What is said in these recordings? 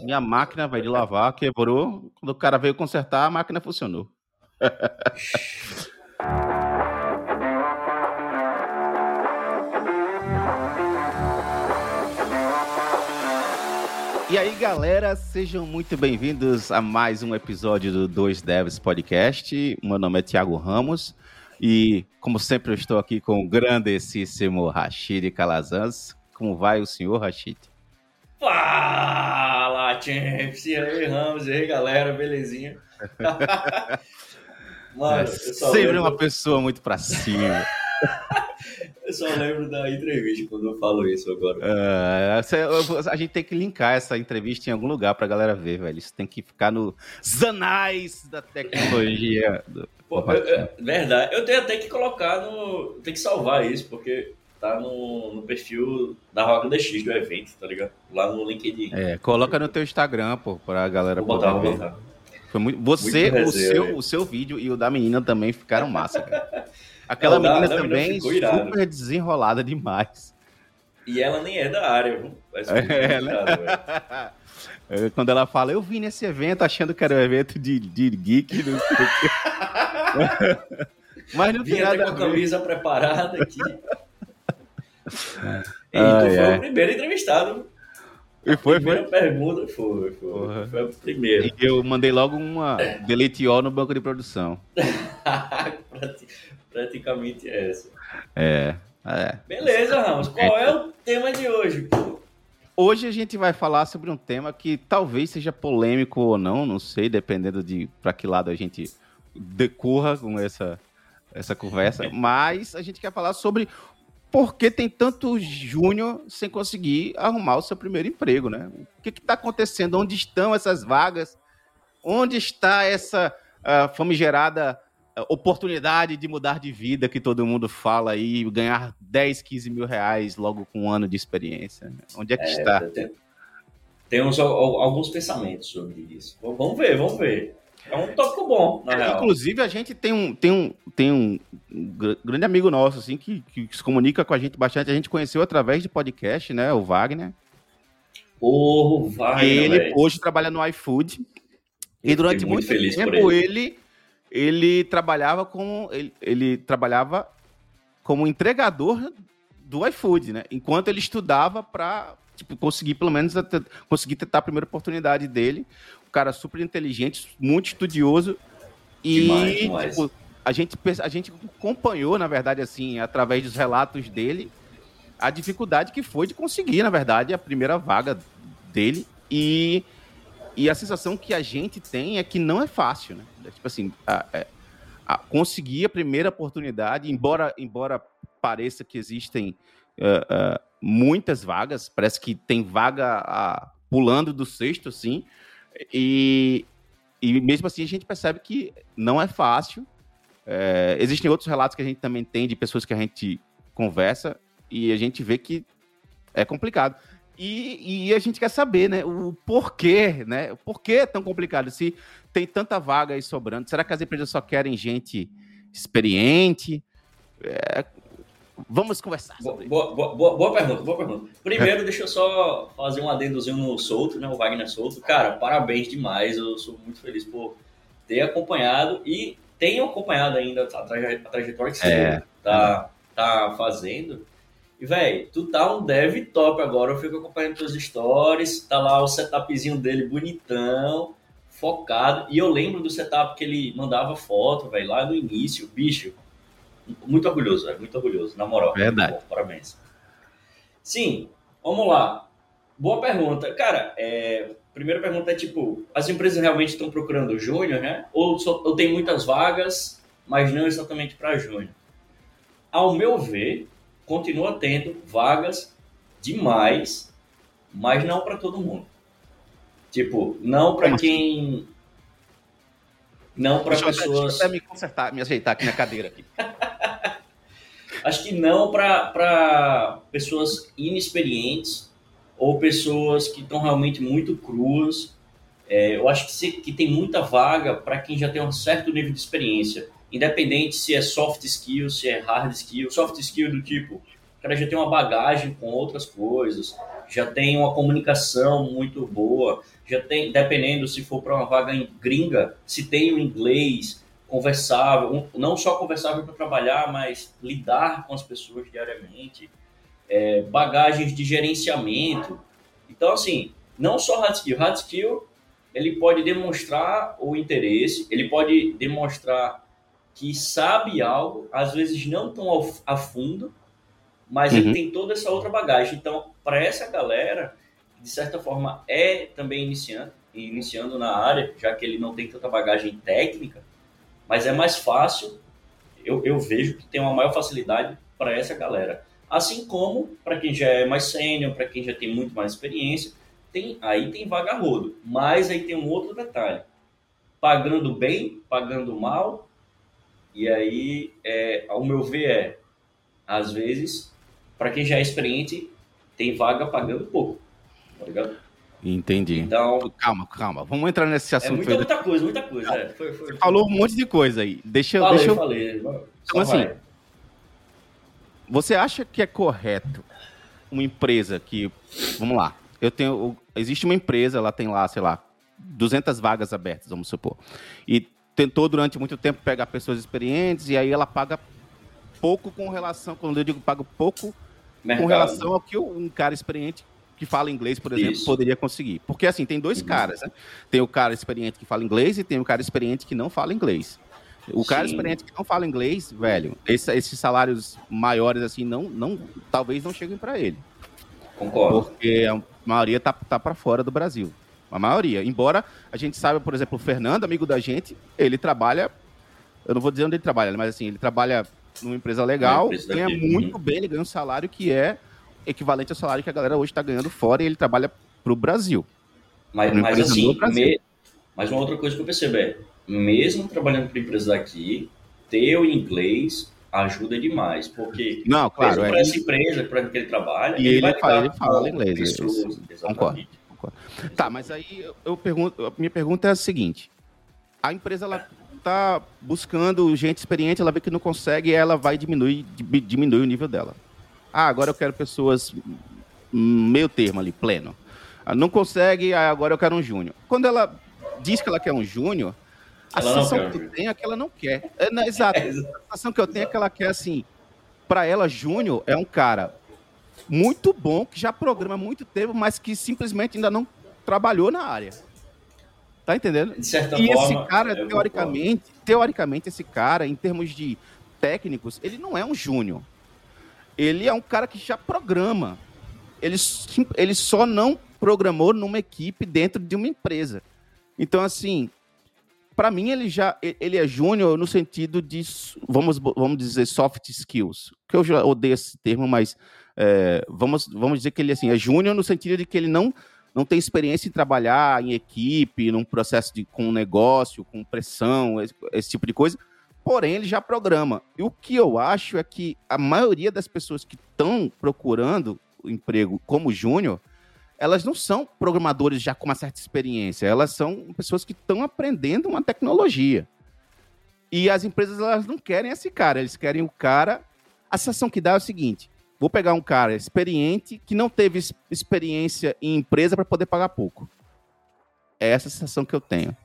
minha máquina vai de lavar quebrou. Quando o cara veio consertar, a máquina funcionou. E aí, galera, sejam muito bem-vindos a mais um episódio do Dois Devs Podcast. Meu nome é Thiago Ramos e, como sempre, eu estou aqui com o grandíssimo Rashid Calazans. Como vai o senhor, Rashid? Fala, Champs! E aí, Ramos? E aí, galera? Belezinha? Mano, é sempre lembro... uma pessoa muito pra cima. Eu só lembro da entrevista quando eu falo isso agora. Uh, a gente tem que linkar essa entrevista em algum lugar pra galera ver, velho. Isso tem que ficar no zanais da tecnologia. Pô, eu, eu, verdade. Eu tenho até que colocar no. Tem que salvar isso, porque tá no, no perfil da Rock DX do evento, tá ligado? Lá no LinkedIn. É, coloca no teu Instagram, pô, pra galera vou botar, poder vou botar. Foi muito, você, muito o, seu, o seu vídeo e o da menina também ficaram massa, cara. Aquela é, menina da, também super irado. desenrolada demais. E ela nem é da área, viu? É, né? É, quando ela fala, eu vim nesse evento achando que era um evento de, de geek, não sei o Mas não Vinha até com a camisa preparada aqui. E tu foi o primeiro entrevistado. E foi, a primeira foi? pergunta foi, foi. Foi a primeira. E eu mandei logo uma delete all no banco de produção. Praticamente essa. É. é. Beleza, Ramos. Qual é o tema de hoje, pô? Hoje a gente vai falar sobre um tema que talvez seja polêmico ou não, não sei, dependendo de para que lado a gente decorra com essa, essa conversa, mas a gente quer falar sobre por que tem tanto júnior sem conseguir arrumar o seu primeiro emprego, né? O que está acontecendo? Onde estão essas vagas? Onde está essa uh, famigerada oportunidade de mudar de vida que todo mundo fala aí, ganhar 10, 15 mil reais logo com um ano de experiência. Onde é que é, está? Tem, temos alguns pensamentos sobre isso. Vamos ver, vamos ver. É um tópico bom, na é, real. Inclusive, a gente tem um, tem um, tem um grande amigo nosso, assim, que, que se comunica com a gente bastante. A gente conheceu através de podcast, né? O Wagner. O Wagner. Ele véio. hoje trabalha no iFood. E durante muito, muito tempo ele. ele ele trabalhava como ele, ele trabalhava como entregador do iFood, né? Enquanto ele estudava para tipo, conseguir pelo menos conseguir tentar a primeira oportunidade dele. Cara super inteligente, muito estudioso e demais, demais. Tipo, a gente a gente acompanhou, na verdade, assim, através dos relatos dele, a dificuldade que foi de conseguir, na verdade, a primeira vaga dele e e a sensação que a gente tem é que não é fácil, né? É, tipo assim, a, é, a, conseguir a primeira oportunidade, embora, embora pareça que existem uh, uh, muitas vagas, parece que tem vaga uh, pulando do sexto, assim, e, e mesmo assim a gente percebe que não é fácil. É, existem outros relatos que a gente também tem de pessoas que a gente conversa e a gente vê que é complicado. E, e, a gente quer saber, né, o porquê, né? O porquê é tão complicado? Se tem tanta vaga aí sobrando, será que as empresas só querem gente experiente? É... Vamos conversar sobre boa, boa, boa, boa, pergunta, boa pergunta. Primeiro, deixa eu só fazer um adendozinho no Souto, né? O Wagner Souto. Cara, parabéns demais. Eu sou muito feliz por ter acompanhado e tenho acompanhado ainda a, traje, a trajetória que você é. tá, tá fazendo. E, velho, tu tá um dev top agora. Eu fico acompanhando tuas stories. Tá lá o setupzinho dele bonitão, focado. E eu lembro do setup que ele mandava foto, velho, lá no início. Bicho, muito orgulhoso, velho. Muito orgulhoso, na moral. Verdade. Bom, parabéns. Sim, vamos lá. Boa pergunta. Cara, é, primeira pergunta é tipo, as empresas realmente estão procurando júnior, né? Ou, só, ou tem muitas vagas, mas não exatamente para júnior? Ao meu ver, continua tendo vagas demais, mas não para todo mundo. Tipo, não para assim? quem. Não para pessoas. Deixa eu até me consertar, me ajeitar aqui na cadeira. Aqui. acho que não para pessoas inexperientes ou pessoas que estão realmente muito cruas. É, eu acho que, se, que tem muita vaga para quem já tem um certo nível de experiência independente se é soft skill, se é hard skill, soft skill do tipo, o cara já tem uma bagagem com outras coisas, já tem uma comunicação muito boa, já tem, dependendo se for para uma vaga gringa, se tem o inglês conversável, não só conversável para trabalhar, mas lidar com as pessoas diariamente, é, bagagens de gerenciamento. Então, assim, não só hard skill, hard skill ele pode demonstrar o interesse, ele pode demonstrar que sabe algo, às vezes não tão a fundo, mas uhum. ele tem toda essa outra bagagem. Então, para essa galera, de certa forma, é também iniciando, iniciando na área, já que ele não tem tanta bagagem técnica, mas é mais fácil, eu, eu vejo que tem uma maior facilidade para essa galera. Assim como para quem já é mais sênior, para quem já tem muito mais experiência, tem, aí tem vaga rodo. Mas aí tem um outro detalhe. Pagando bem, pagando mal, e aí, é, ao meu ver, é, às vezes, para quem já é experiente, tem vaga pagando pouco. Tá ligado? Entendi. Então, calma, calma. Vamos entrar nesse é assunto. É muita, muita coisa, muita coisa. É, foi, foi, Você falou um monte de coisa aí. Deixa eu. Falei, deixa eu... falei. Então, assim, você acha que é correto uma empresa que. Vamos lá. Eu tenho. Existe uma empresa, ela tem lá, sei lá, 200 vagas abertas, vamos supor. E tentou durante muito tempo pegar pessoas experientes e aí ela paga pouco com relação. Quando eu digo paga pouco Mercado. com relação ao que um cara experiente que fala inglês, por exemplo, Isso. poderia conseguir. Porque assim, tem dois uhum. caras, né? Tem o cara experiente que fala inglês e tem o cara experiente que não fala inglês. O cara Sim. experiente que não fala inglês, velho, esse, esses salários maiores assim não, não talvez não cheguem para ele. Concordo. Porque a maioria tá, tá para fora do Brasil. A maioria. Embora a gente saiba, por exemplo, o Fernando, amigo da gente, ele trabalha. Eu não vou dizer onde ele trabalha, mas assim, ele trabalha numa empresa legal, empresa ganha muito uhum. bem, ele ganha um salário que é equivalente ao salário que a galera hoje está ganhando fora e ele trabalha para o Brasil. Mas, mas assim, me... mas uma outra coisa que eu percebo é, mesmo trabalhando para empresas daqui, ter o inglês ajuda demais, porque não, claro, é para essa empresa para que ele trabalha, e ele, ele, fala, ele fala inglês, pessoas, concordo, concordo. Tá, mas aí eu pergunto, a minha pergunta é a seguinte: a empresa ela tá buscando gente experiente, ela vê que não consegue, ela vai diminuir, diminuir o nível dela. Ah, agora eu quero pessoas meio termo ali, pleno. Ah, não consegue, ah, agora eu quero um júnior. Quando ela diz que ela quer um júnior, a ela sensação que eu tenho é que ela não quer. É, não, exato. É, a sensação que eu tenho é que ela quer, assim, para ela, júnior é um cara muito bom, que já programa há muito tempo, mas que simplesmente ainda não trabalhou na área. Tá entendendo? De certa e forma, esse cara, teoricamente, teoricamente, esse cara, em termos de técnicos, ele não é um júnior ele é um cara que já programa. Ele, ele só não programou numa equipe dentro de uma empresa. Então, assim, para mim ele já ele é júnior no sentido de vamos vamos dizer soft skills que eu já odeio esse termo mas é, vamos vamos dizer que ele assim é júnior no sentido de que ele não não tem experiência em trabalhar em equipe num processo de com negócio com pressão esse, esse tipo de coisa porém ele já programa. E o que eu acho é que a maioria das pessoas que estão procurando emprego como júnior, elas não são programadores já com uma certa experiência, elas são pessoas que estão aprendendo uma tecnologia. E as empresas elas não querem esse cara, eles querem o cara. A sensação que dá é o seguinte: vou pegar um cara experiente que não teve experiência em empresa para poder pagar pouco. É essa a sensação que eu tenho.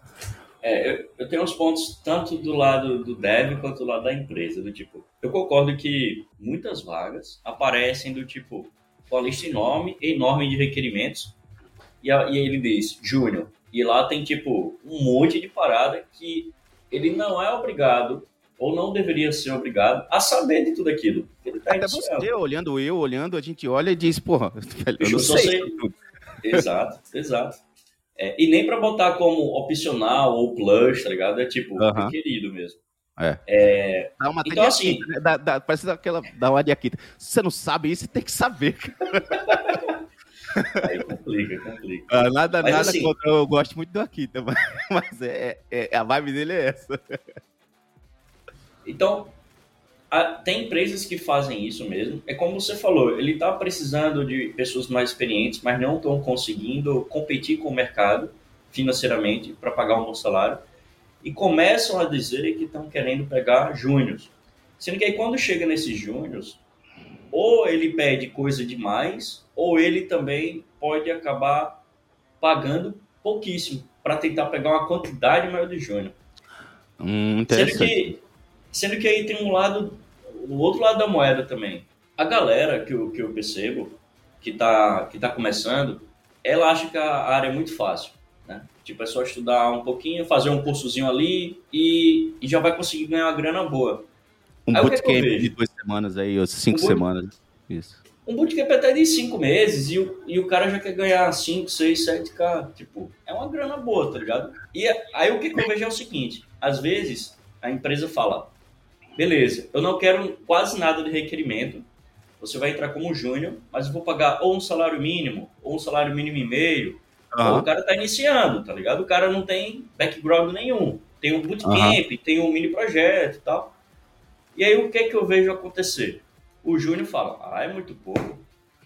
É, eu, eu, tenho uns pontos tanto do lado do dev quanto do lado da empresa. Do tipo, eu concordo que muitas vagas aparecem do tipo, uma lista enorme, enorme de requerimentos, e, a, e ele diz, Júnior. E lá tem, tipo, um monte de parada que ele não é obrigado, ou não deveria ser obrigado, a saber de tudo aquilo. Ele tá Até você, olhando eu, olhando, a gente olha e diz, porra, eu não sei. sei. Exato, exato. É, e nem para botar como opcional ou plus, tá ligado? É tipo, uhum. querido mesmo. É. é... Dá uma então, assim, né? dá, dá, parece aquela da uma de aqui. Se você não sabe isso, você tem que saber. Aí complica, complica. Ah, nada, mas, nada assim, contra, eu gosto muito do Akita, mas, mas é, é, a vibe dele é essa. Então, tem empresas que fazem isso mesmo. É como você falou, ele está precisando de pessoas mais experientes, mas não estão conseguindo competir com o mercado financeiramente para pagar um bom salário. E começam a dizer que estão querendo pegar júniors. Sendo que aí quando chega nesses júniors, ou ele pede coisa demais, ou ele também pode acabar pagando pouquíssimo para tentar pegar uma quantidade maior de júnior. Hum, sendo, que, sendo que aí tem um lado, o outro lado da moeda também. A galera que eu, que eu percebo, que está que tá começando, ela acha que a área é muito fácil. Né? Tipo, é só estudar um pouquinho, fazer um cursozinho ali e, e já vai conseguir ganhar uma grana boa. Um aí, bootcamp é de duas semanas aí, ou cinco um semanas. Isso. Um bootcamp até de cinco meses e o, e o cara já quer ganhar 5, 6, 7k. Tipo, é uma grana boa, tá ligado? E aí o que, que eu vejo é o seguinte: às vezes a empresa fala, beleza, eu não quero quase nada de requerimento, você vai entrar como júnior, mas eu vou pagar ou um salário mínimo, ou um salário mínimo e meio. Uhum. O cara tá iniciando, tá ligado? O cara não tem background nenhum. Tem um bootcamp, uhum. tem um mini projeto e tal. E aí o que é que eu vejo acontecer? O Júnior fala, ah, é muito pouco.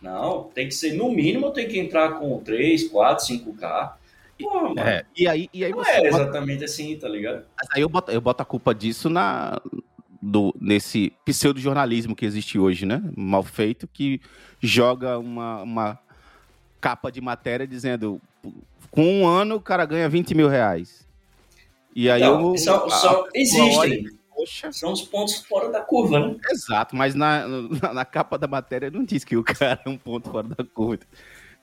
Não, tem que ser, no mínimo, tem que entrar com 3, 4, 5K. Porra, mano. É, e aí, e aí não é exatamente bota... assim, tá ligado? Mas aí eu boto, eu boto a culpa disso na, do, nesse pseudo-jornalismo que existe hoje, né? Mal feito, que joga uma, uma capa de matéria dizendo com um ano o cara ganha 20 mil reais. E aí então, eu, só, só existem. Poxa. São os pontos fora da curva, né? Exato, mas na, na, na, capa da matéria não diz que o cara é um ponto fora da curva.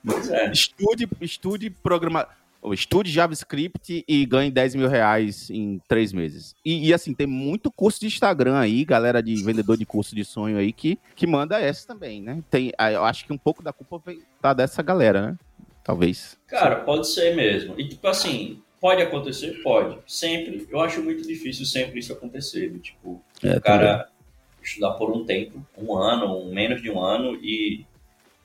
Pois é. Estude, estude programa, estude JavaScript e ganhe 10 mil reais em três meses. E, e, assim, tem muito curso de Instagram aí, galera de vendedor de curso de sonho aí, que, que manda essa também, né? Tem, eu acho que um pouco da culpa tá dessa galera, né? Talvez. Cara, pode ser mesmo. E tipo assim, Pode acontecer? Pode. Sempre. Eu acho muito difícil sempre isso acontecer. Tipo, é, o cara também. estudar por um tempo, um ano, um, menos de um ano, e,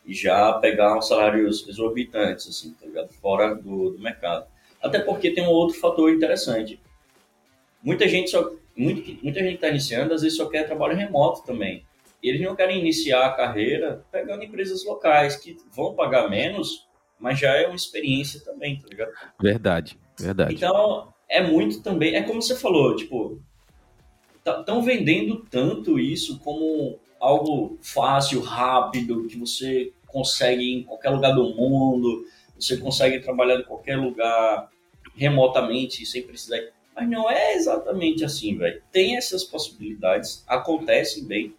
e já pegar uns salários exorbitantes, assim, tá ligado? Fora do, do mercado. Até porque tem um outro fator interessante. Muita gente só. Muito, muita gente está iniciando, às vezes só quer trabalho remoto também. E eles não querem iniciar a carreira pegando empresas locais que vão pagar menos, mas já é uma experiência também, tá ligado? Verdade. Verdade. Então, é muito também. É como você falou, tipo, estão tá, vendendo tanto isso como algo fácil, rápido, que você consegue em qualquer lugar do mundo, você consegue trabalhar em qualquer lugar remotamente sem precisar. Mas não é exatamente assim, velho. Tem essas possibilidades, acontecem bem,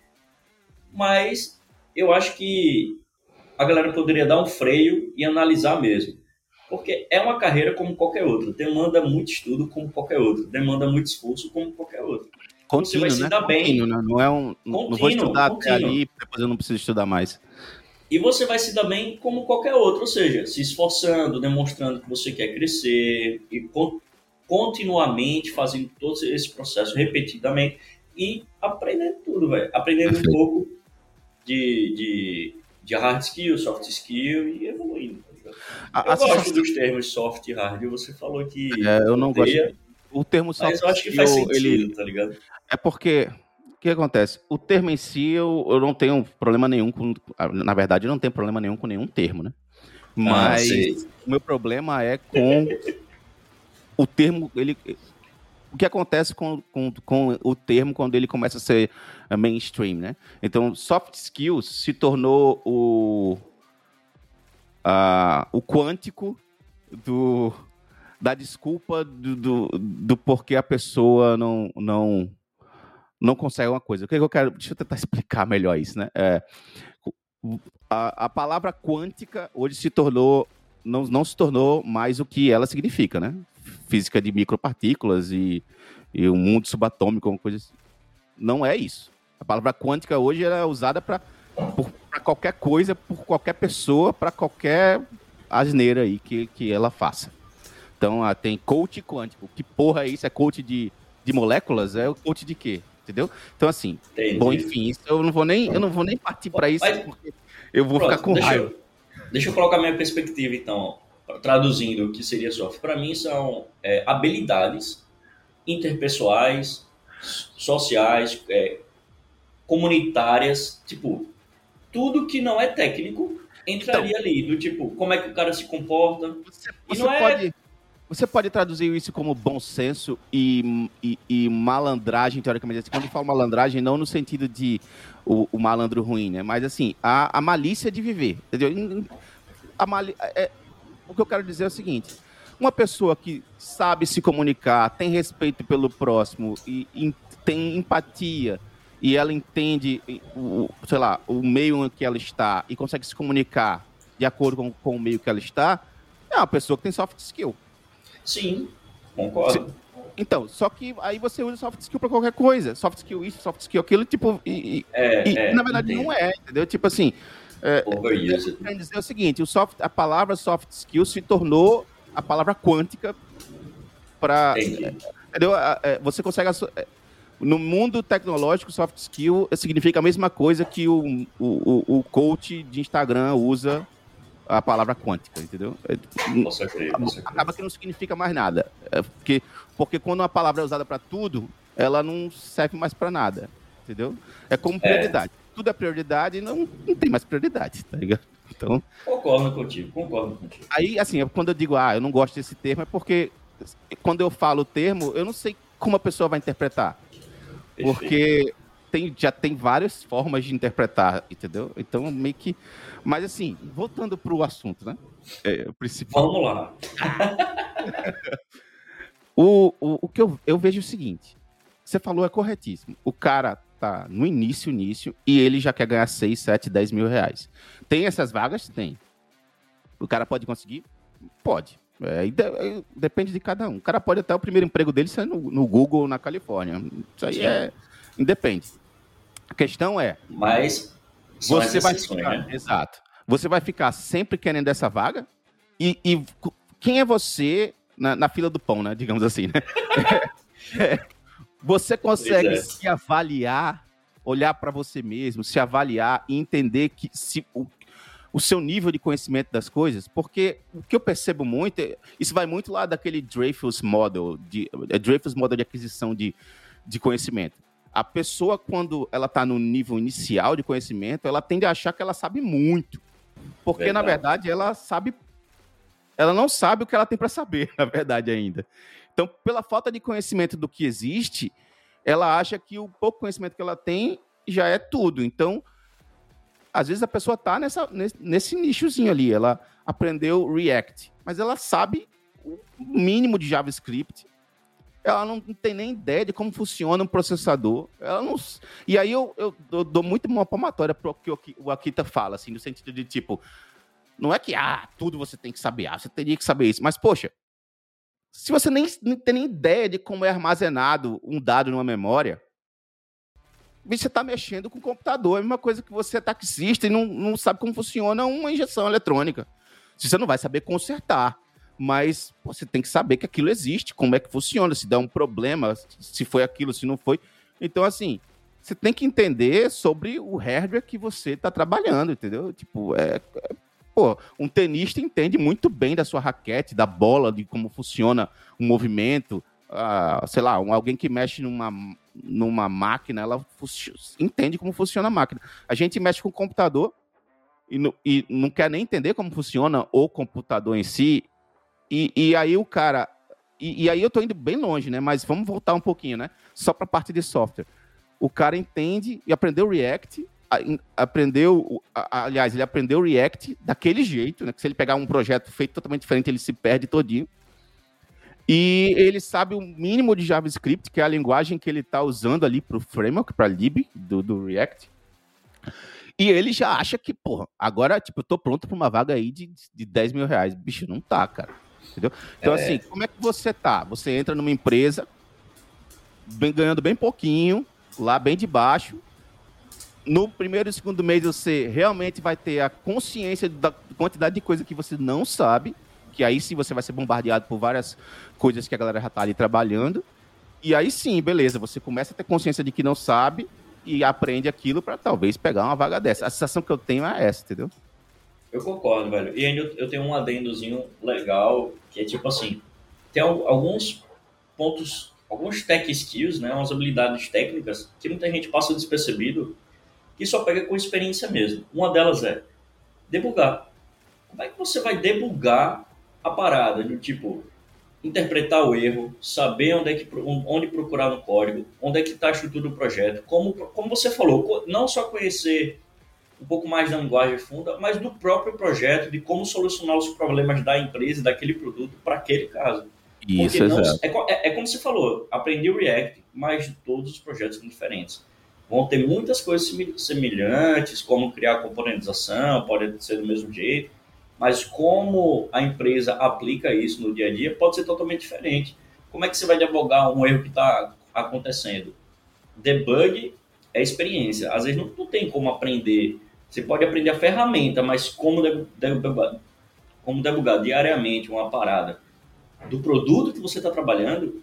mas eu acho que a galera poderia dar um freio e analisar mesmo. Porque é uma carreira como qualquer outra. Demanda muito estudo como qualquer outra. Demanda muito esforço como qualquer outra. Contínuo, você vai se né? dar bem. né? Não é um. Contínuo, não vou estudar contínuo. até ali, depois eu não preciso estudar mais. E você vai se dar bem como qualquer outro, ou seja, se esforçando, demonstrando que você quer crescer e continuamente fazendo todo esse processo repetidamente e aprendendo tudo, velho. Aprendendo Perfeito. um pouco de, de, de hard skill, soft skill e evoluindo. A, eu gosto dos termos soft e hard. Você falou que. É, eu não odeia, gosto. O termo soft mas eu acho que faz sentido, ele... tá ligado? É porque. O que acontece? O termo em si, eu, eu não tenho problema nenhum com. Na verdade, eu não tenho problema nenhum com nenhum termo, né? Ah, mas ah, o meu problema é com o termo. Ele, o que acontece com, com, com, o termo quando ele começa a ser mainstream, né? Então, soft skills se tornou o, uh, o quântico do, da desculpa do, do, do, porquê a pessoa não, não, não consegue uma coisa. O que, é que eu quero. Deixa eu tentar explicar melhor isso, né? É, a, a palavra quântica hoje se tornou. Não, não se tornou mais o que ela significa, né? Física de micropartículas e, e um mundo subatômico, uma coisa assim. Não é isso. A palavra quântica hoje é usada para para qualquer coisa, por qualquer pessoa, para qualquer asneira aí que, que ela faça. Então, ah, tem coach quântico. Que porra é isso? É coach de, de moléculas? É o coach de quê? Entendeu? Então, assim, Entendi. bom, enfim, isso eu não vou nem, eu não vou nem partir para isso, Mas, porque eu vou pronto, ficar com deixa raiva. Eu, deixa eu colocar minha perspectiva, então, traduzindo o que seria software. Para mim, são é, habilidades interpessoais, sociais, é, comunitárias, tipo, tudo que não é técnico entraria então, ali, do tipo, como é que o cara se comporta. Você, você é pode, você pode traduzir isso como bom senso e, e, e malandragem, teoricamente. Assim, quando eu falo malandragem, não no sentido de o, o malandro ruim, né? Mas assim, a, a malícia de viver. Entendeu? A mali, é, o que eu quero dizer é o seguinte: uma pessoa que sabe se comunicar, tem respeito pelo próximo e, e tem empatia e ela entende o, sei lá, o meio em que ela está e consegue se comunicar de acordo com, com o meio que ela está, é uma pessoa que tem soft skill. Sim, concordo. Então, só que aí você usa soft skill para qualquer coisa. Soft skill isso, soft skill aquilo, tipo. E, é, e é, na verdade entendi. não é, entendeu? Tipo assim. É, dizer o seguinte: o soft, a palavra soft skill se tornou a palavra quântica para. Entendeu? É, você consegue. É, no mundo tecnológico, soft skill significa a mesma coisa que o, o, o coach de Instagram usa a palavra quântica, entendeu? É, acaba que não significa mais nada. É porque, porque quando uma palavra é usada para tudo, ela não serve mais para nada, entendeu? É como prioridade. É. Tudo é prioridade e não, não tem mais prioridade, tá ligado? Então, concordo contigo, concordo contigo. Aí, assim, quando eu digo, ah, eu não gosto desse termo, é porque quando eu falo o termo, eu não sei como a pessoa vai interpretar. Perfeito. Tem, já tem várias formas de interpretar, entendeu? Então, meio que. Mas, assim, voltando para o assunto, né? É, o principal. Vamos lá. o, o, o que eu, eu vejo é o seguinte: você falou é corretíssimo. O cara tá no início, início, e ele já quer ganhar 6, 7, 10 mil reais. Tem essas vagas? Tem. O cara pode conseguir? Pode. É, de, depende de cada um. O cara pode até o primeiro emprego dele ser no, no Google ou na Califórnia. Isso aí é. Independe. A questão é. Mas. Você vai ficar. Né? Exato. Você vai ficar sempre querendo essa vaga. E, e quem é você na, na, fila do pão, né? Digamos assim, né? é, você consegue é. se avaliar, olhar para você mesmo, se avaliar e entender que se o, o seu nível de conhecimento das coisas, porque o que eu percebo muito, é, isso vai muito lá daquele Dreyfus Model, de, é Dreyfus Model de aquisição de, de conhecimento a pessoa, quando ela está no nível inicial de conhecimento, ela tende a achar que ela sabe muito. Porque, verdade. na verdade, ela sabe. Ela não sabe o que ela tem para saber, na verdade, ainda. Então, pela falta de conhecimento do que existe, ela acha que o pouco conhecimento que ela tem já é tudo. Então, às vezes a pessoa está nessa, nesse, nesse nichozinho ali. Ela aprendeu React, mas ela sabe o mínimo de JavaScript, ela não tem nem ideia de como funciona um processador. Ela não... E aí eu, eu, eu dou muito uma palmatória para o que o Akita fala, assim, no sentido de tipo, não é que ah, tudo você tem que saber, ah, você teria que saber isso, mas poxa, se você nem, nem tem nem ideia de como é armazenado um dado numa memória, você está mexendo com o computador, é a mesma coisa que você é taxista e não, não sabe como funciona uma injeção eletrônica. Você não vai saber consertar mas você tem que saber que aquilo existe, como é que funciona, se dá um problema, se foi aquilo, se não foi. Então, assim, você tem que entender sobre o hardware que você está trabalhando, entendeu? Tipo, é, é, pô, um tenista entende muito bem da sua raquete, da bola, de como funciona o movimento. Ah, sei lá, um, alguém que mexe numa, numa máquina, ela entende como funciona a máquina. A gente mexe com o computador e, e não quer nem entender como funciona o computador em si e, e aí o cara. E, e, aí eu tô indo bem longe, né? Mas vamos voltar um pouquinho, né? Só para a parte de software. O cara entende e aprendeu React, aprendeu, aliás, ele aprendeu React daquele jeito, né? Que se ele pegar um projeto feito totalmente diferente, ele se perde todinho. E ele sabe o mínimo de JavaScript, que é a linguagem que ele está usando ali para o framework, para lib do, do React. E ele já acha que, porra, agora, tipo, eu tô pronto para uma vaga aí de, de 10 mil reais. Bicho, não tá, cara. Entendeu? Então, é. assim, como é que você tá? Você entra numa empresa, bem, ganhando bem pouquinho, lá bem de baixo. No primeiro e segundo mês, você realmente vai ter a consciência da quantidade de coisa que você não sabe, que aí sim você vai ser bombardeado por várias coisas que a galera já tá ali trabalhando. E aí sim, beleza, você começa a ter consciência de que não sabe e aprende aquilo para talvez pegar uma vaga dessa. A sensação que eu tenho é essa, entendeu? Eu concordo, velho. E ainda eu tenho um adendozinho legal, que é tipo assim, tem alguns pontos, alguns tech skills, né, umas habilidades técnicas que muita gente passa despercebido e só pega com experiência mesmo. Uma delas é debugar. Como é que você vai debugar a parada? Do tipo, interpretar o erro, saber onde, é que, onde procurar no código, onde é que está a estrutura do projeto, como, como você falou, não só conhecer um pouco mais da linguagem funda, mas do próprio projeto, de como solucionar os problemas da empresa, daquele produto para aquele caso. Isso, não, é, é, é, como você falou, aprendi o React, mas todos os projetos são diferentes. Vão ter muitas coisas semelhantes, como criar componentização, pode ser do mesmo jeito, mas como a empresa aplica isso no dia a dia pode ser totalmente diferente. Como é que você vai debugar um erro que está acontecendo? Debug é experiência. Às vezes não, não, tem como aprender. Você pode aprender a ferramenta, mas como debugar, como debugar diariamente uma parada do produto que você está trabalhando,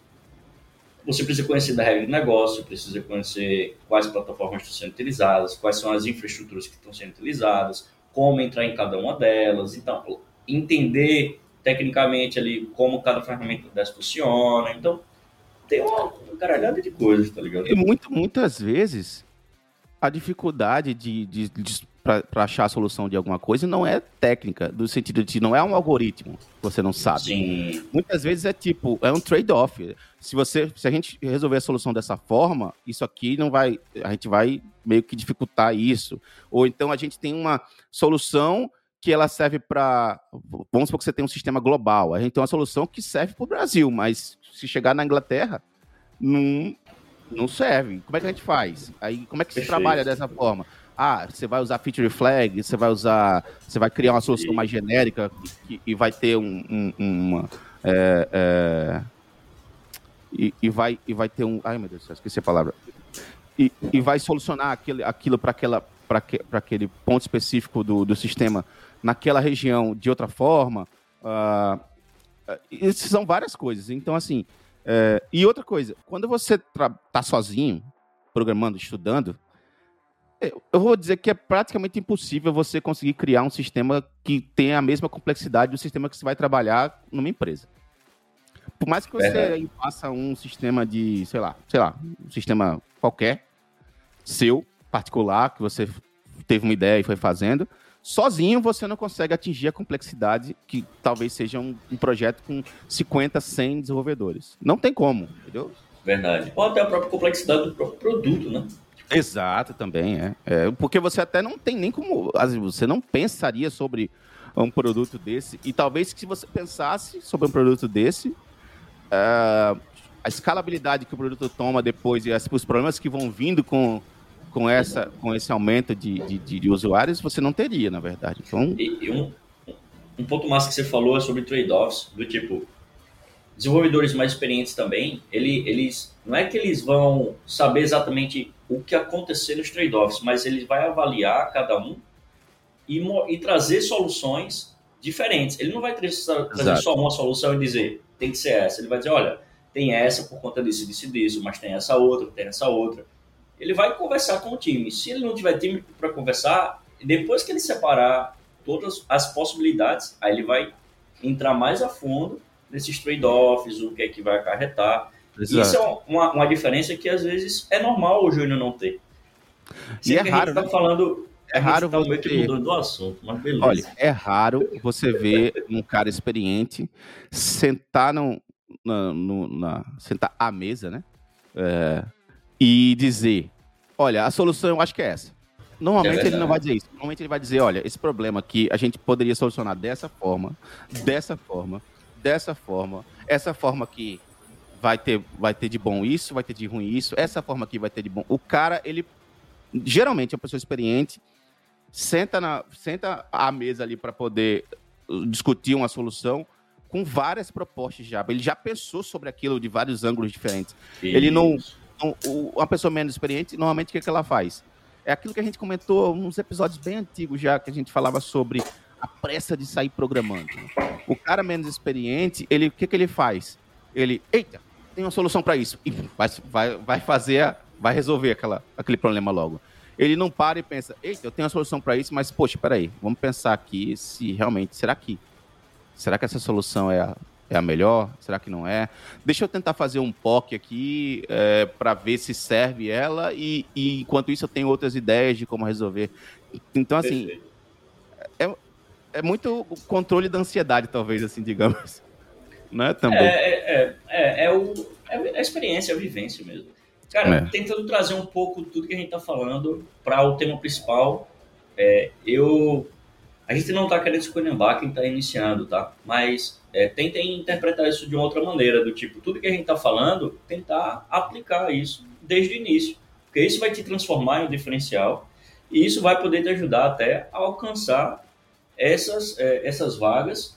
você precisa conhecer da regra de negócio, precisa conhecer quais plataformas estão sendo utilizadas, quais são as infraestruturas que estão sendo utilizadas, como entrar em cada uma delas. Então, entender tecnicamente ali como cada ferramenta dessa funciona. Então, tem uma caralhada de coisas, tá ligado? E muito, muitas vezes a dificuldade de, de, de para achar a solução de alguma coisa não é técnica, do sentido de não é um algoritmo você não sabe. Sim. Muitas vezes é tipo, é um trade-off. Se você, se a gente resolver a solução dessa forma, isso aqui não vai, a gente vai meio que dificultar isso. Ou então a gente tem uma solução que ela serve para, vamos supor que você tem um sistema global, a gente tem uma solução que serve para o Brasil, mas se chegar na Inglaterra, não, não serve. Como é que a gente faz? Aí como é que se trabalha dessa forma? Ah, você vai usar feature flag, você vai usar, você vai criar uma solução mais genérica e, e vai ter um, um, uma é, é, e, e, vai e vai ter um, ai meu Deus, esqueci a palavra e, e vai solucionar aquele, aquilo para aquela para que, aquele ponto específico do, do sistema naquela região de outra forma. Uh, isso são várias coisas. Então, assim, é, e outra coisa, quando você está sozinho, programando, estudando, eu vou dizer que é praticamente impossível você conseguir criar um sistema que tenha a mesma complexidade do sistema que você vai trabalhar numa empresa. Por mais que você é. faça um sistema de, sei lá, sei lá, um sistema qualquer, seu, particular, que você teve uma ideia e foi fazendo, sozinho você não consegue atingir a complexidade que talvez seja um, um projeto com 50, 100 desenvolvedores. Não tem como, entendeu? Verdade. Ou até a própria complexidade do próprio produto, né? Exato, também, é. é. Porque você até não tem nem como. Você não pensaria sobre um produto desse. E talvez se você pensasse sobre um produto desse, uh, a escalabilidade que o produto toma depois e as, os problemas que vão vindo com, com, essa, com esse aumento de, de, de usuários, você não teria, na verdade. Então... E um, um ponto mais que você falou é sobre trade-offs, do tipo, desenvolvedores mais experientes também, ele, eles não é que eles vão saber exatamente o que acontecer nos trade-offs, mas ele vai avaliar cada um e, e trazer soluções diferentes. Ele não vai trazer, trazer só uma solução e dizer tem que ser essa. Ele vai dizer, olha, tem essa por conta disso, disso, disso, mas tem essa outra, tem essa outra. Ele vai conversar com o time. Se ele não tiver time para conversar, depois que ele separar todas as possibilidades, aí ele vai entrar mais a fundo nesses trade-offs, o que é que vai acarretar. Exato. Isso é uma, uma diferença que às vezes é normal o Júnior não ter. e é raro, tá né? falando é raro tá você ter... do assunto, mas beleza. Olha, é raro você ver um cara experiente sentar no, na, no, na sentar à mesa, né? É, e dizer, olha, a solução eu acho que é essa. Normalmente é ele não vai dizer isso. Normalmente ele vai dizer, olha, esse problema aqui a gente poderia solucionar dessa forma, dessa forma, dessa forma, essa forma aqui vai ter, vai ter de bom isso, vai ter de ruim isso, essa forma aqui vai ter de bom. O cara, ele geralmente é uma pessoa experiente, senta, na, senta à mesa ali para poder uh, discutir uma solução com várias propostas já. Ele já pensou sobre aquilo de vários ângulos diferentes. Isso. Ele não, não. Uma pessoa menos experiente, normalmente o que, é que ela faz? É aquilo que a gente comentou nos episódios bem antigos já, que a gente falava sobre a pressa de sair programando. O cara menos experiente, ele, o que, que ele faz? Ele, eita, tem uma solução para isso. E vai, vai, vai fazer, vai resolver aquela, aquele problema logo. Ele não para e pensa, eita, eu tenho uma solução para isso, mas, poxa, peraí, vamos pensar aqui se realmente, será que, será que essa solução é a, é a melhor? Será que não é? Deixa eu tentar fazer um POC aqui é, para ver se serve ela e, e, enquanto isso eu tenho outras ideias de como resolver. Então, assim, é, é muito controle da ansiedade, talvez, assim, digamos. Né? Também. É, é, é, é, é o, é a experiência, é a vivência mesmo. Cara, é. tentando trazer um pouco tudo que a gente está falando para o tema principal, eu a gente não está querendo escolher quem está iniciando, tá? Mas é, tentem interpretar isso de uma outra maneira, do tipo, tudo que a gente está falando, tentar aplicar isso desde o início, porque isso vai te transformar em um diferencial e isso vai poder te ajudar até a alcançar essas, é, essas vagas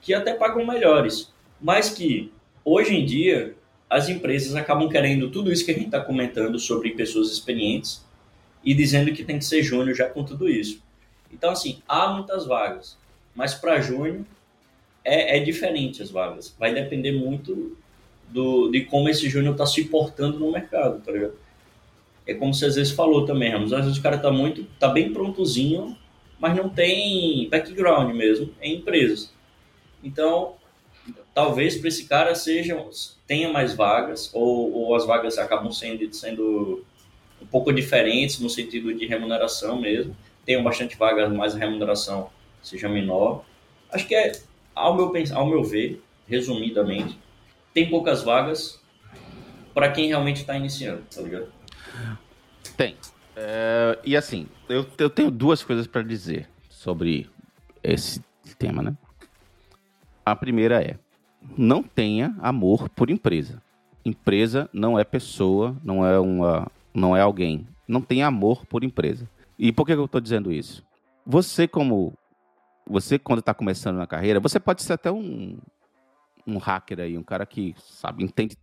que até pagam melhores, mas que hoje em dia as empresas acabam querendo tudo isso que a gente está comentando sobre pessoas experientes e dizendo que tem que ser júnior já com tudo isso. Então, assim, há muitas vagas, mas para júnior é, é, diferente as vagas. Vai depender muito do, de como esse júnior está se portando no mercado, tá ligado? É como você às vezes falou também, Ramos. Às vezes o cara está muito, tá bem prontozinho, mas não tem background mesmo em empresas. Então, talvez para esse cara seja, tenha mais vagas, ou, ou as vagas acabam sendo, sendo um pouco diferentes no sentido de remuneração mesmo. Tenham bastante vagas, mas a remuneração seja menor. Acho que é, ao meu, ao meu ver, resumidamente, tem poucas vagas para quem realmente está iniciando, tá ligado? Tem. É, e assim, eu, eu tenho duas coisas para dizer sobre esse tema, né? A primeira é: não tenha amor por empresa. Empresa não é pessoa, não é uma, não é alguém. Não tenha amor por empresa. E por que eu estou dizendo isso? Você como você quando está começando na carreira, você pode ser até um, um hacker aí, um cara que sabe entende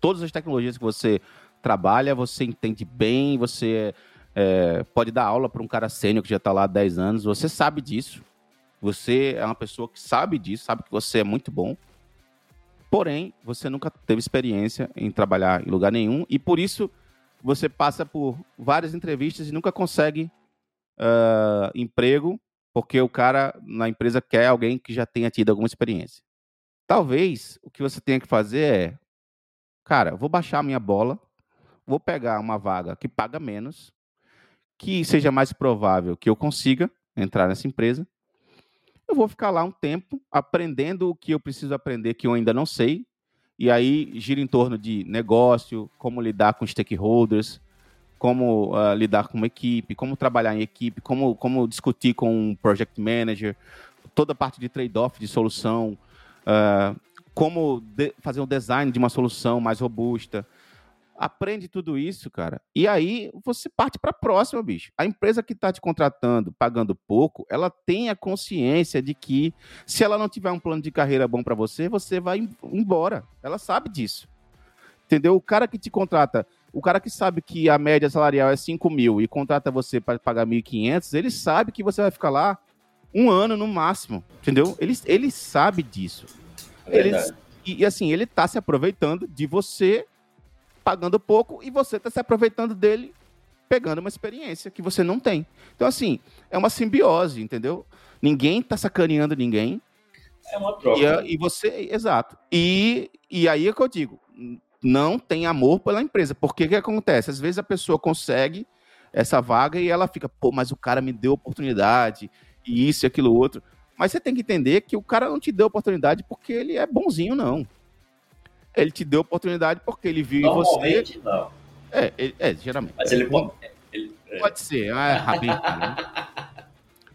todas as tecnologias que você trabalha, você entende bem, você é, pode dar aula para um cara sênior que já está lá há 10 anos, você sabe disso. Você é uma pessoa que sabe disso, sabe que você é muito bom. Porém, você nunca teve experiência em trabalhar em lugar nenhum e por isso você passa por várias entrevistas e nunca consegue uh, emprego porque o cara na empresa quer alguém que já tenha tido alguma experiência. Talvez o que você tenha que fazer é, cara, vou baixar a minha bola, vou pegar uma vaga que paga menos, que seja mais provável que eu consiga entrar nessa empresa eu vou ficar lá um tempo aprendendo o que eu preciso aprender que eu ainda não sei. E aí gira em torno de negócio, como lidar com stakeholders, como uh, lidar com uma equipe, como trabalhar em equipe, como, como discutir com um project manager, toda a parte de trade-off de solução, uh, como fazer um design de uma solução mais robusta, aprende tudo isso, cara. E aí você parte para a próxima, bicho. A empresa que está te contratando, pagando pouco, ela tem a consciência de que se ela não tiver um plano de carreira bom para você, você vai embora. Ela sabe disso. Entendeu? O cara que te contrata, o cara que sabe que a média salarial é 5 mil e contrata você para pagar 1.500, ele sabe que você vai ficar lá um ano no máximo. Entendeu? Ele, ele sabe disso. É ele, e, e assim, ele está se aproveitando de você pagando pouco e você está se aproveitando dele pegando uma experiência que você não tem. Então, assim, é uma simbiose, entendeu? Ninguém está sacaneando ninguém. É uma troca. E, e, você, exato. E, e aí é que eu digo, não tem amor pela empresa. Porque o que acontece? Às vezes a pessoa consegue essa vaga e ela fica, pô, mas o cara me deu oportunidade, e isso e aquilo outro. Mas você tem que entender que o cara não te deu oportunidade porque ele é bonzinho, não. Ele te deu oportunidade porque ele viu em você. Não. É, ele, é, geralmente. Mas ele pode. Ele, é. pode ser, ah, é rabinho, né?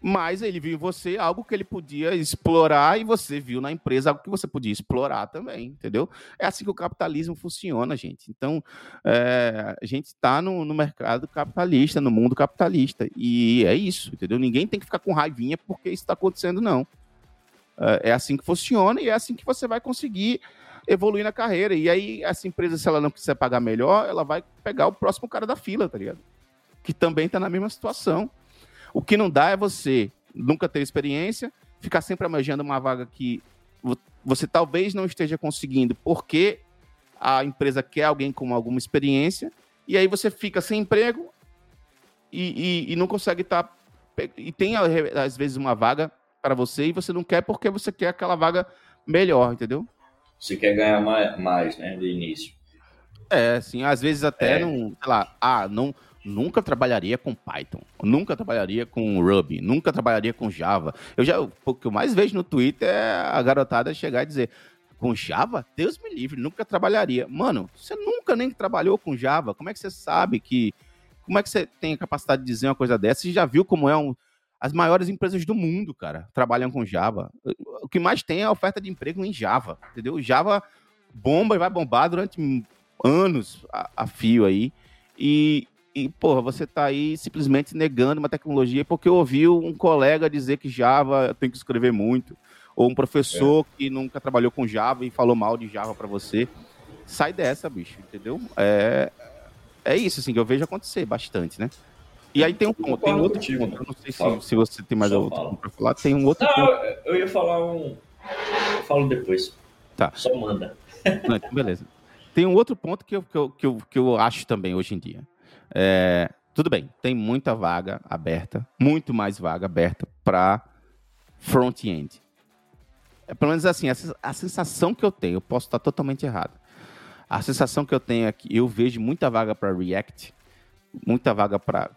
Mas ele viu em você algo que ele podia explorar e você viu na empresa algo que você podia explorar também, entendeu? É assim que o capitalismo funciona, gente. Então, é, a gente está no, no, mercado capitalista, no mundo capitalista. E é isso, entendeu? Ninguém tem que ficar com raivinha porque isso está acontecendo, não. É, é assim que funciona e é assim que você vai conseguir evoluir na carreira. E aí, essa empresa, se ela não quiser pagar melhor, ela vai pegar o próximo cara da fila, tá ligado? Que também tá na mesma situação. O que não dá é você nunca ter experiência, ficar sempre almejando uma vaga que você talvez não esteja conseguindo porque a empresa quer alguém com alguma experiência, e aí você fica sem emprego e, e, e não consegue estar. Tá, e tem, às vezes, uma vaga para você e você não quer porque você quer aquela vaga melhor, entendeu? Você quer ganhar mais, mais né, de início. É, assim, às vezes até é. não, sei lá, ah, não, nunca trabalharia com Python, nunca trabalharia com Ruby, nunca trabalharia com Java. Eu já, o que eu mais vejo no Twitter é a garotada chegar e dizer, com Java? Deus me livre, nunca trabalharia. Mano, você nunca nem trabalhou com Java. Como é que você sabe que. Como é que você tem a capacidade de dizer uma coisa dessa? Você já viu como é um. As maiores empresas do mundo, cara, trabalham com Java. O que mais tem é a oferta de emprego em Java, entendeu? Java bomba e vai bombar durante anos a, a fio aí. E, e, porra, você tá aí simplesmente negando uma tecnologia porque ouviu um colega dizer que Java tem que escrever muito, ou um professor é. que nunca trabalhou com Java e falou mal de Java para você. Sai dessa, bicho, entendeu? É, é isso, assim, que eu vejo acontecer bastante, né? E aí tem um ponto, tem um outro contigo, ponto, eu não sei se, se, você tem mais Só outro ponto pra falar, tem um outro não, ponto. Eu, eu ia falar um... Eu falo depois. Tá. Só manda. Não, então beleza. Tem um outro ponto que eu, que eu, que eu, que eu acho também hoje em dia. É, tudo bem, tem muita vaga aberta, muito mais vaga aberta para front-end. É, pelo menos assim, a, a, sensação que eu tenho, eu posso estar totalmente errado. A sensação que eu tenho é que eu vejo muita vaga para React, muita vaga para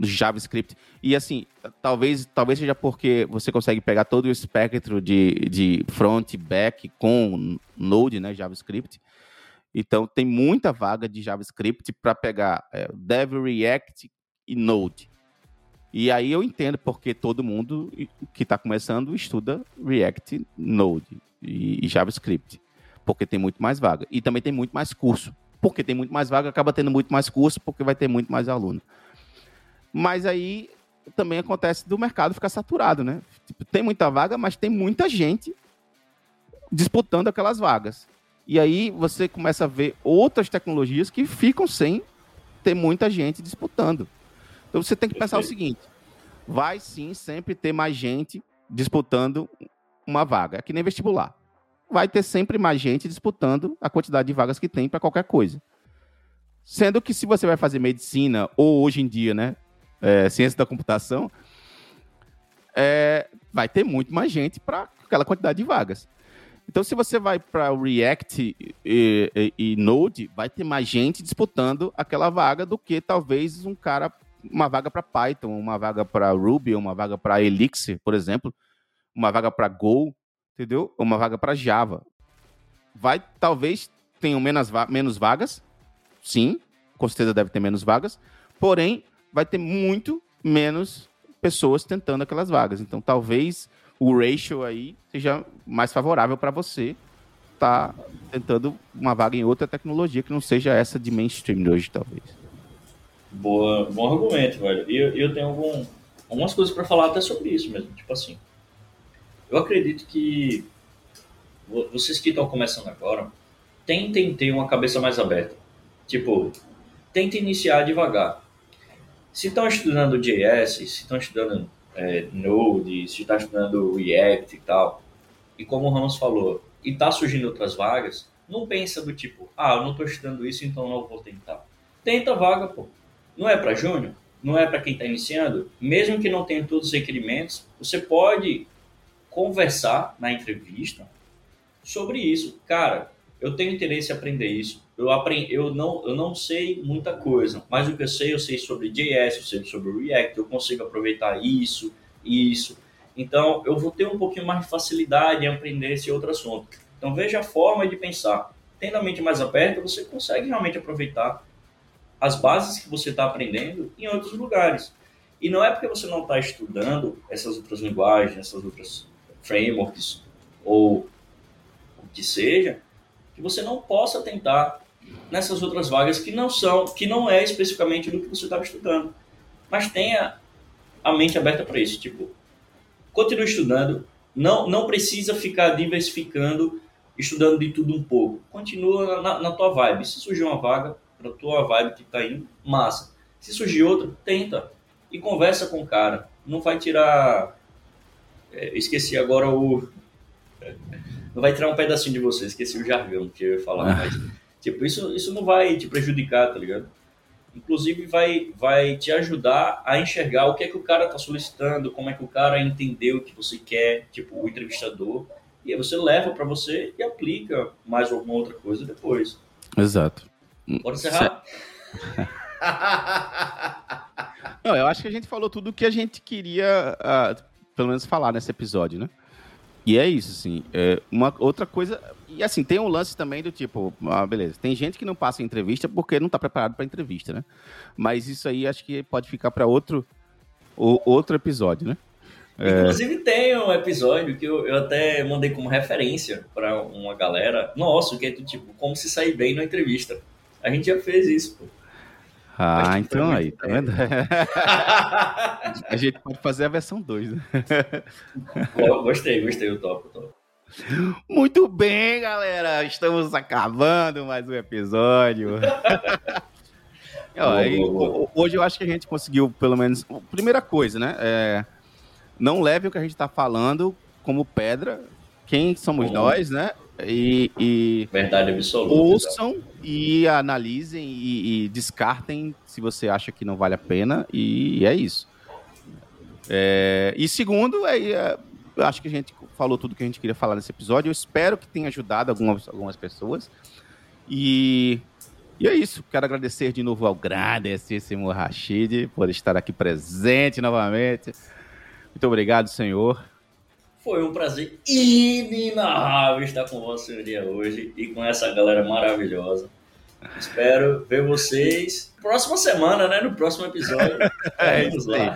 JavaScript. E assim, talvez, talvez seja porque você consegue pegar todo o espectro de, de front, back com Node, né, JavaScript. Então, tem muita vaga de JavaScript para pegar é, Dev, React e Node. E aí eu entendo porque todo mundo que está começando estuda React, Node e, e, JavaScript. Porque tem muito mais vaga. E também tem muito mais curso. Porque tem muito mais vaga, acaba tendo muito mais curso, porque vai ter muito mais aluno. Mas aí também acontece do mercado ficar saturado, né? Tipo, tem muita vaga, mas tem muita gente disputando aquelas vagas. E aí você começa a ver outras tecnologias que ficam sem ter muita gente disputando. Então você tem que pensar o seguinte: vai sim sempre ter mais gente disputando uma vaga. É que nem vestibular. Vai ter sempre mais gente disputando a quantidade de vagas que tem para qualquer coisa. Sendo que se você vai fazer medicina, ou hoje em dia, né, é, ciência da computação, é, vai ter muito mais gente para aquela quantidade de vagas. Então, se você vai para React e, e, e, Node, vai ter mais gente disputando aquela vaga do que talvez um cara, uma vaga para Python, uma vaga para Ruby, uma vaga para Elixir, por exemplo, uma vaga para Go, entendeu? Uma vaga para Java. Vai, talvez tenham menos, menos vagas, sim, com certeza deve ter menos vagas, porém vai ter muito menos pessoas tentando aquelas vagas. Então, talvez o ratio aí seja mais favorável para você estar tá tentando uma vaga em outra tecnologia que não seja essa de mainstream de hoje, talvez. Boa, bom argumento, velho. E eu, eu tenho algum, algumas coisas para falar até sobre isso mesmo. Tipo assim, eu acredito que vocês que estão começando agora, tentem ter uma cabeça mais aberta. Tipo, tentem iniciar devagar. Se estão estudando JS, se estão estudando é, Node, se está estudando React e tal, e como o Ramos falou, e está surgindo outras vagas, não pensa do tipo, ah, eu não estou estudando isso, então não vou tentar. Tenta vaga, pô. Não é para júnior, não é para quem está iniciando, mesmo que não tenha todos os requerimentos, você pode conversar na entrevista sobre isso. Cara, eu tenho interesse em aprender isso. Eu, aprendi, eu, não, eu não sei muita coisa, mas o que eu sei, eu sei sobre JS, eu sei sobre React, eu consigo aproveitar isso, isso. Então, eu vou ter um pouquinho mais de facilidade em aprender esse outro assunto. Então, veja a forma de pensar. Tendo a mente mais aberta, você consegue realmente aproveitar as bases que você está aprendendo em outros lugares. E não é porque você não está estudando essas outras linguagens, essas outras frameworks, ou o que seja, que você não possa tentar nessas outras vagas que não são, que não é especificamente do que você estava estudando. Mas tenha a mente aberta para isso, tipo, continue estudando, não não precisa ficar diversificando, estudando de tudo um pouco. Continua na, na tua vibe. Se surgir uma vaga para tua vibe que está indo, massa. Se surgir outra, tenta e conversa com o cara. Não vai tirar é, esqueci agora o não vai tirar um pedacinho de você, esqueci o jargão que eu ia falar, mas tipo, isso, isso não vai te prejudicar, tá ligado? Inclusive vai, vai te ajudar a enxergar o que é que o cara está solicitando, como é que o cara entendeu o que você quer, tipo, o entrevistador, e aí você leva para você e aplica mais alguma outra coisa depois. Exato. Pode encerrar? Não, eu acho que a gente falou tudo o que a gente queria, uh, pelo menos, falar nesse episódio, né? E é isso, assim. É uma outra coisa. E assim, tem um lance também do tipo, ah, beleza. Tem gente que não passa entrevista porque não está preparado para entrevista, né? Mas isso aí acho que pode ficar para outro, outro episódio, né? É. Inclusive é... tem um episódio que eu, eu até mandei como referência para uma galera. Nossa, que é do tipo, como se sair bem na entrevista. A gente já fez isso, pô. Ah, então aí, tá vendo? a gente pode fazer a versão 2, né? Gostei, gostei do top, top. Muito bem, galera. Estamos acabando mais um episódio. Hoje eu acho que a gente conseguiu, pelo menos. Primeira coisa, né? É, não leve o que a gente está falando como pedra. Quem somos nós, né? E, e verdade absoluta. Ouçam e analisem e, e, descartem se você acha que não vale a pena. E, é isso. É, e segundo, é, é, acho que a gente falou tudo que a gente queria falar nesse episódio. Eu espero que tenha ajudado algumas, algumas pessoas. E, e é isso. Quero agradecer de novo ao grandíssimo Rashid por estar aqui presente novamente. Muito obrigado, senhor. Foi um prazer inenarrável estar com você dia hoje e com essa galera maravilhosa. Espero ver vocês próxima semana, né? No próximo episódio. é isso aí.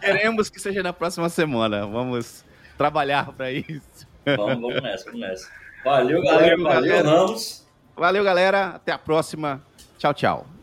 Queremos que seja na próxima semana. Vamos trabalhar para isso. Vamos, vamos nessa, vamos nessa. Valeu, galera. Valeu, valeu Ramos. Valeu, galera. Até a próxima. Tchau, tchau.